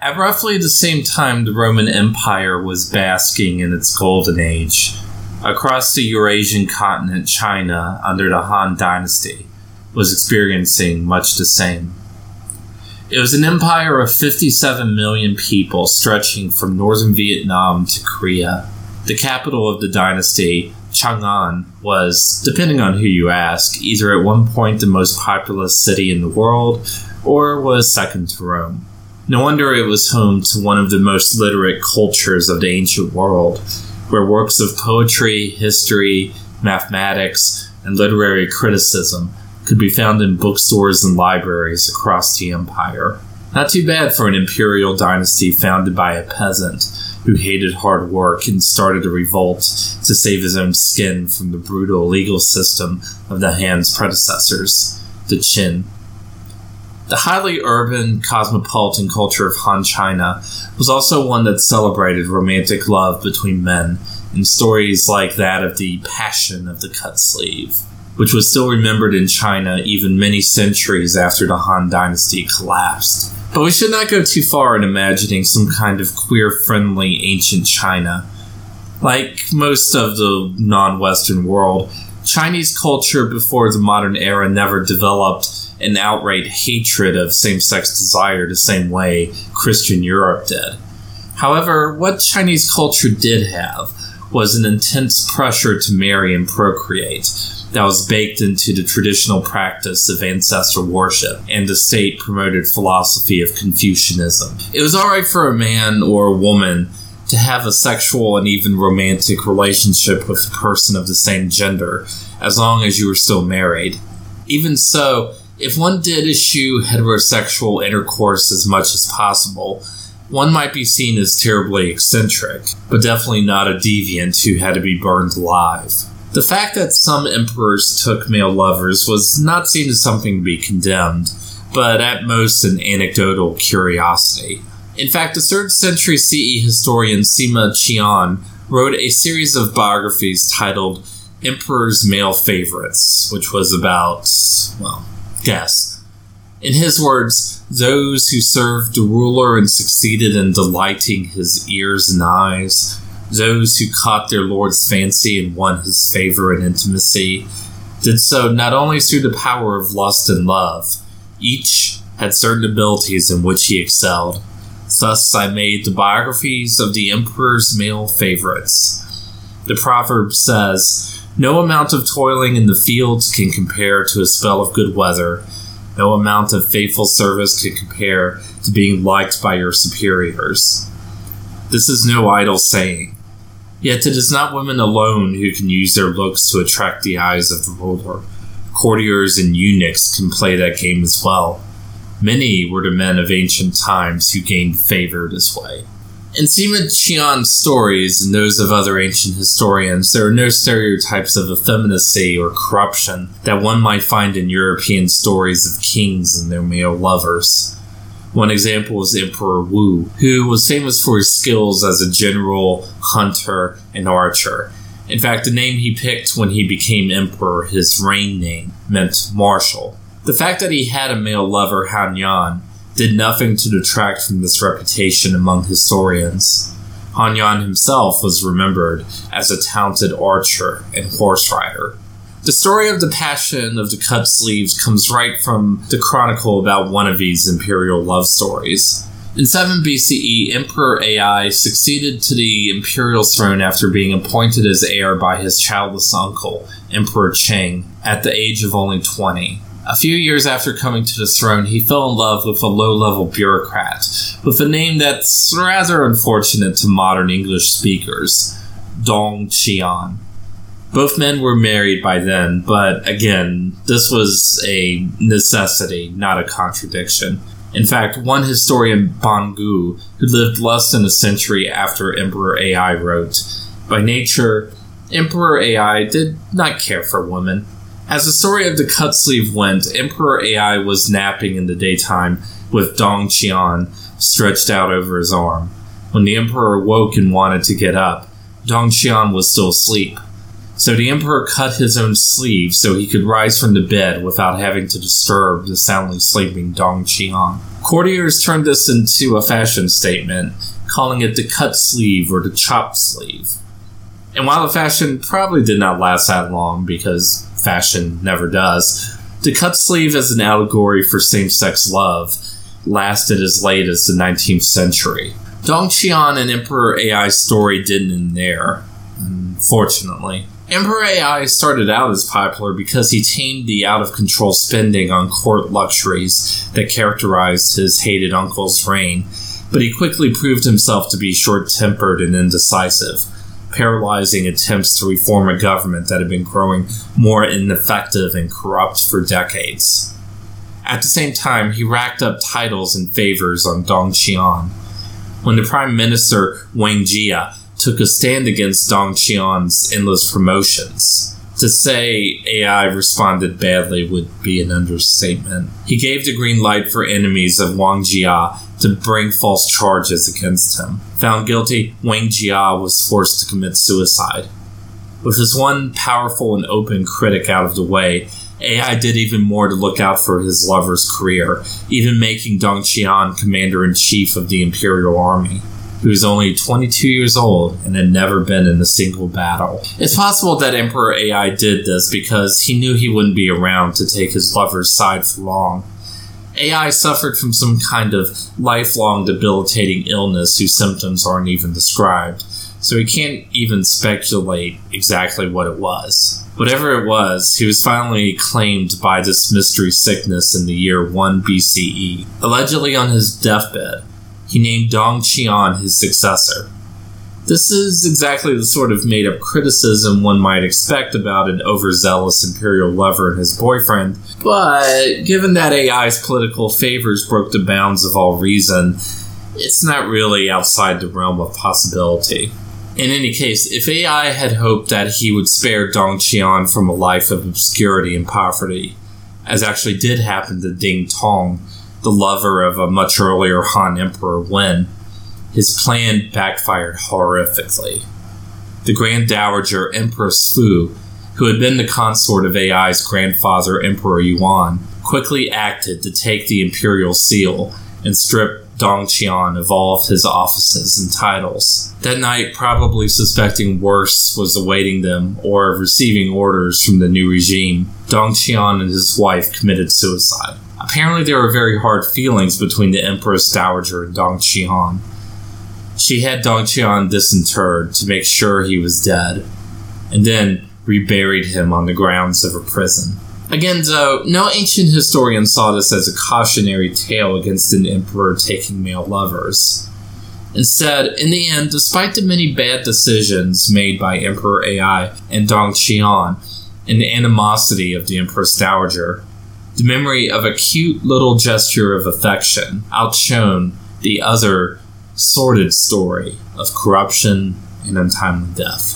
At roughly the same time, the Roman Empire was basking in its golden age. Across the Eurasian continent, China, under the Han Dynasty, was experiencing much the same. It was an empire of 57 million people stretching from northern Vietnam to Korea. The capital of the dynasty, Chang'an, was, depending on who you ask, either at one point the most populous city in the world or was second to Rome. No wonder it was home to one of the most literate cultures of the ancient world, where works of poetry, history, mathematics, and literary criticism could be found in bookstores and libraries across the empire. Not too bad for an imperial dynasty founded by a peasant who hated hard work and started a revolt to save his own skin from the brutal legal system of the Han's predecessors, the Qin. The highly urban, cosmopolitan culture of Han China was also one that celebrated romantic love between men in stories like that of the Passion of the Cut Sleeve, which was still remembered in China even many centuries after the Han Dynasty collapsed. But we should not go too far in imagining some kind of queer friendly ancient China. Like most of the non Western world, Chinese culture before the modern era never developed an outright hatred of same sex desire the same way Christian Europe did. However, what Chinese culture did have was an intense pressure to marry and procreate that was baked into the traditional practice of ancestor worship, and the state promoted philosophy of Confucianism. It was alright for a man or a woman to have a sexual and even romantic relationship with a person of the same gender, as long as you were still married. Even so, if one did eschew heterosexual intercourse as much as possible, one might be seen as terribly eccentric, but definitely not a deviant who had to be burned alive. The fact that some emperors took male lovers was not seen as something to be condemned, but at most an anecdotal curiosity. In fact, the 3rd century CE historian Sima Qian wrote a series of biographies titled Emperor's Male Favorites, which was about, well, guess. In his words, those who served the ruler and succeeded in delighting his ears and eyes, those who caught their lord's fancy and won his favor and intimacy, did so not only through the power of lust and love, each had certain abilities in which he excelled. Thus I made the biographies of the emperor's male favorites. The proverb says, no amount of toiling in the fields can compare to a spell of good weather. No amount of faithful service can compare to being liked by your superiors. This is no idle saying. Yet it is not women alone who can use their looks to attract the eyes of the ruler. Courtiers and eunuchs can play that game as well. Many were the men of ancient times who gained favor this way. In Sima Qian's stories and those of other ancient historians, there are no stereotypes of effeminacy or corruption that one might find in European stories of kings and their male lovers. One example is Emperor Wu, who was famous for his skills as a general, hunter, and archer. In fact, the name he picked when he became emperor, his reign name, meant marshal. The fact that he had a male lover, Han Yan, did nothing to detract from this reputation among historians. Han Yan himself was remembered as a talented archer and horse rider. The story of the Passion of the Cut Sleeves comes right from the chronicle about one of these imperial love stories. In 7 BCE, Emperor Ai succeeded to the imperial throne after being appointed as heir by his childless uncle, Emperor Cheng, at the age of only 20. A few years after coming to the throne, he fell in love with a low level bureaucrat with a name that's rather unfortunate to modern English speakers Dong Qian. Both men were married by then, but again, this was a necessity, not a contradiction. In fact, one historian, Ban Gu, who lived less than a century after Emperor Ai wrote, By nature, Emperor Ai did not care for women. As the story of the cut sleeve went, Emperor Ai was napping in the daytime with Dong Qian stretched out over his arm. When the Emperor woke and wanted to get up, Dong Qian was still asleep. So the emperor cut his own sleeve so he could rise from the bed without having to disturb the soundly sleeping Dong Qian. Courtiers turned this into a fashion statement, calling it the cut sleeve or the chop sleeve. And while the fashion probably did not last that long because fashion never does, the cut sleeve as an allegory for same sex love lasted as late as the 19th century. Dong Qian and Emperor Ai's story didn't end there, unfortunately. Emperor Ai started out as popular because he tamed the out of control spending on court luxuries that characterized his hated uncle's reign, but he quickly proved himself to be short tempered and indecisive, paralyzing attempts to reform a government that had been growing more ineffective and corrupt for decades. At the same time, he racked up titles and favors on Dong Qian. When the Prime Minister Wang Jia took a stand against Dong Qian's endless promotions. To say Ai responded badly would be an understatement. He gave the green light for enemies of Wang Jia to bring false charges against him. Found guilty, Wang Jia was forced to commit suicide. With his one powerful and open critic out of the way, Ai did even more to look out for his lover's career, even making Dong Qian commander in chief of the Imperial Army who was only 22 years old and had never been in a single battle. It's possible that Emperor Ai did this because he knew he wouldn't be around to take his lover's side for long. Ai suffered from some kind of lifelong debilitating illness whose symptoms aren't even described, so he can't even speculate exactly what it was. Whatever it was, he was finally claimed by this mystery sickness in the year 1 BCE, allegedly on his deathbed he named Dong Qian his successor. This is exactly the sort of made up criticism one might expect about an overzealous imperial lover and his boyfriend, but given that Ai's political favors broke the bounds of all reason, it's not really outside the realm of possibility. In any case, if Ai had hoped that he would spare Dong Qian from a life of obscurity and poverty, as actually did happen to Ding Tong, the lover of a much earlier Han Emperor Wen, his plan backfired horrifically. The Grand Dowager Empress Fu, who had been the consort of Ai's grandfather Emperor Yuan, quickly acted to take the imperial seal and strip Dong Qian of all of his offices and titles. That night, probably suspecting worse was awaiting them or receiving orders from the new regime, Dong Qian and his wife committed suicide. Apparently, there were very hard feelings between the Empress Dowager and Dong Qian. She had Dong Qian disinterred to make sure he was dead, and then reburied him on the grounds of her prison. Again, though, no ancient historian saw this as a cautionary tale against an emperor taking male lovers. Instead, in the end, despite the many bad decisions made by Emperor Ai and Dong Qian, and the animosity of the Empress Dowager, the memory of a cute little gesture of affection outshone the other sordid story of corruption and untimely death.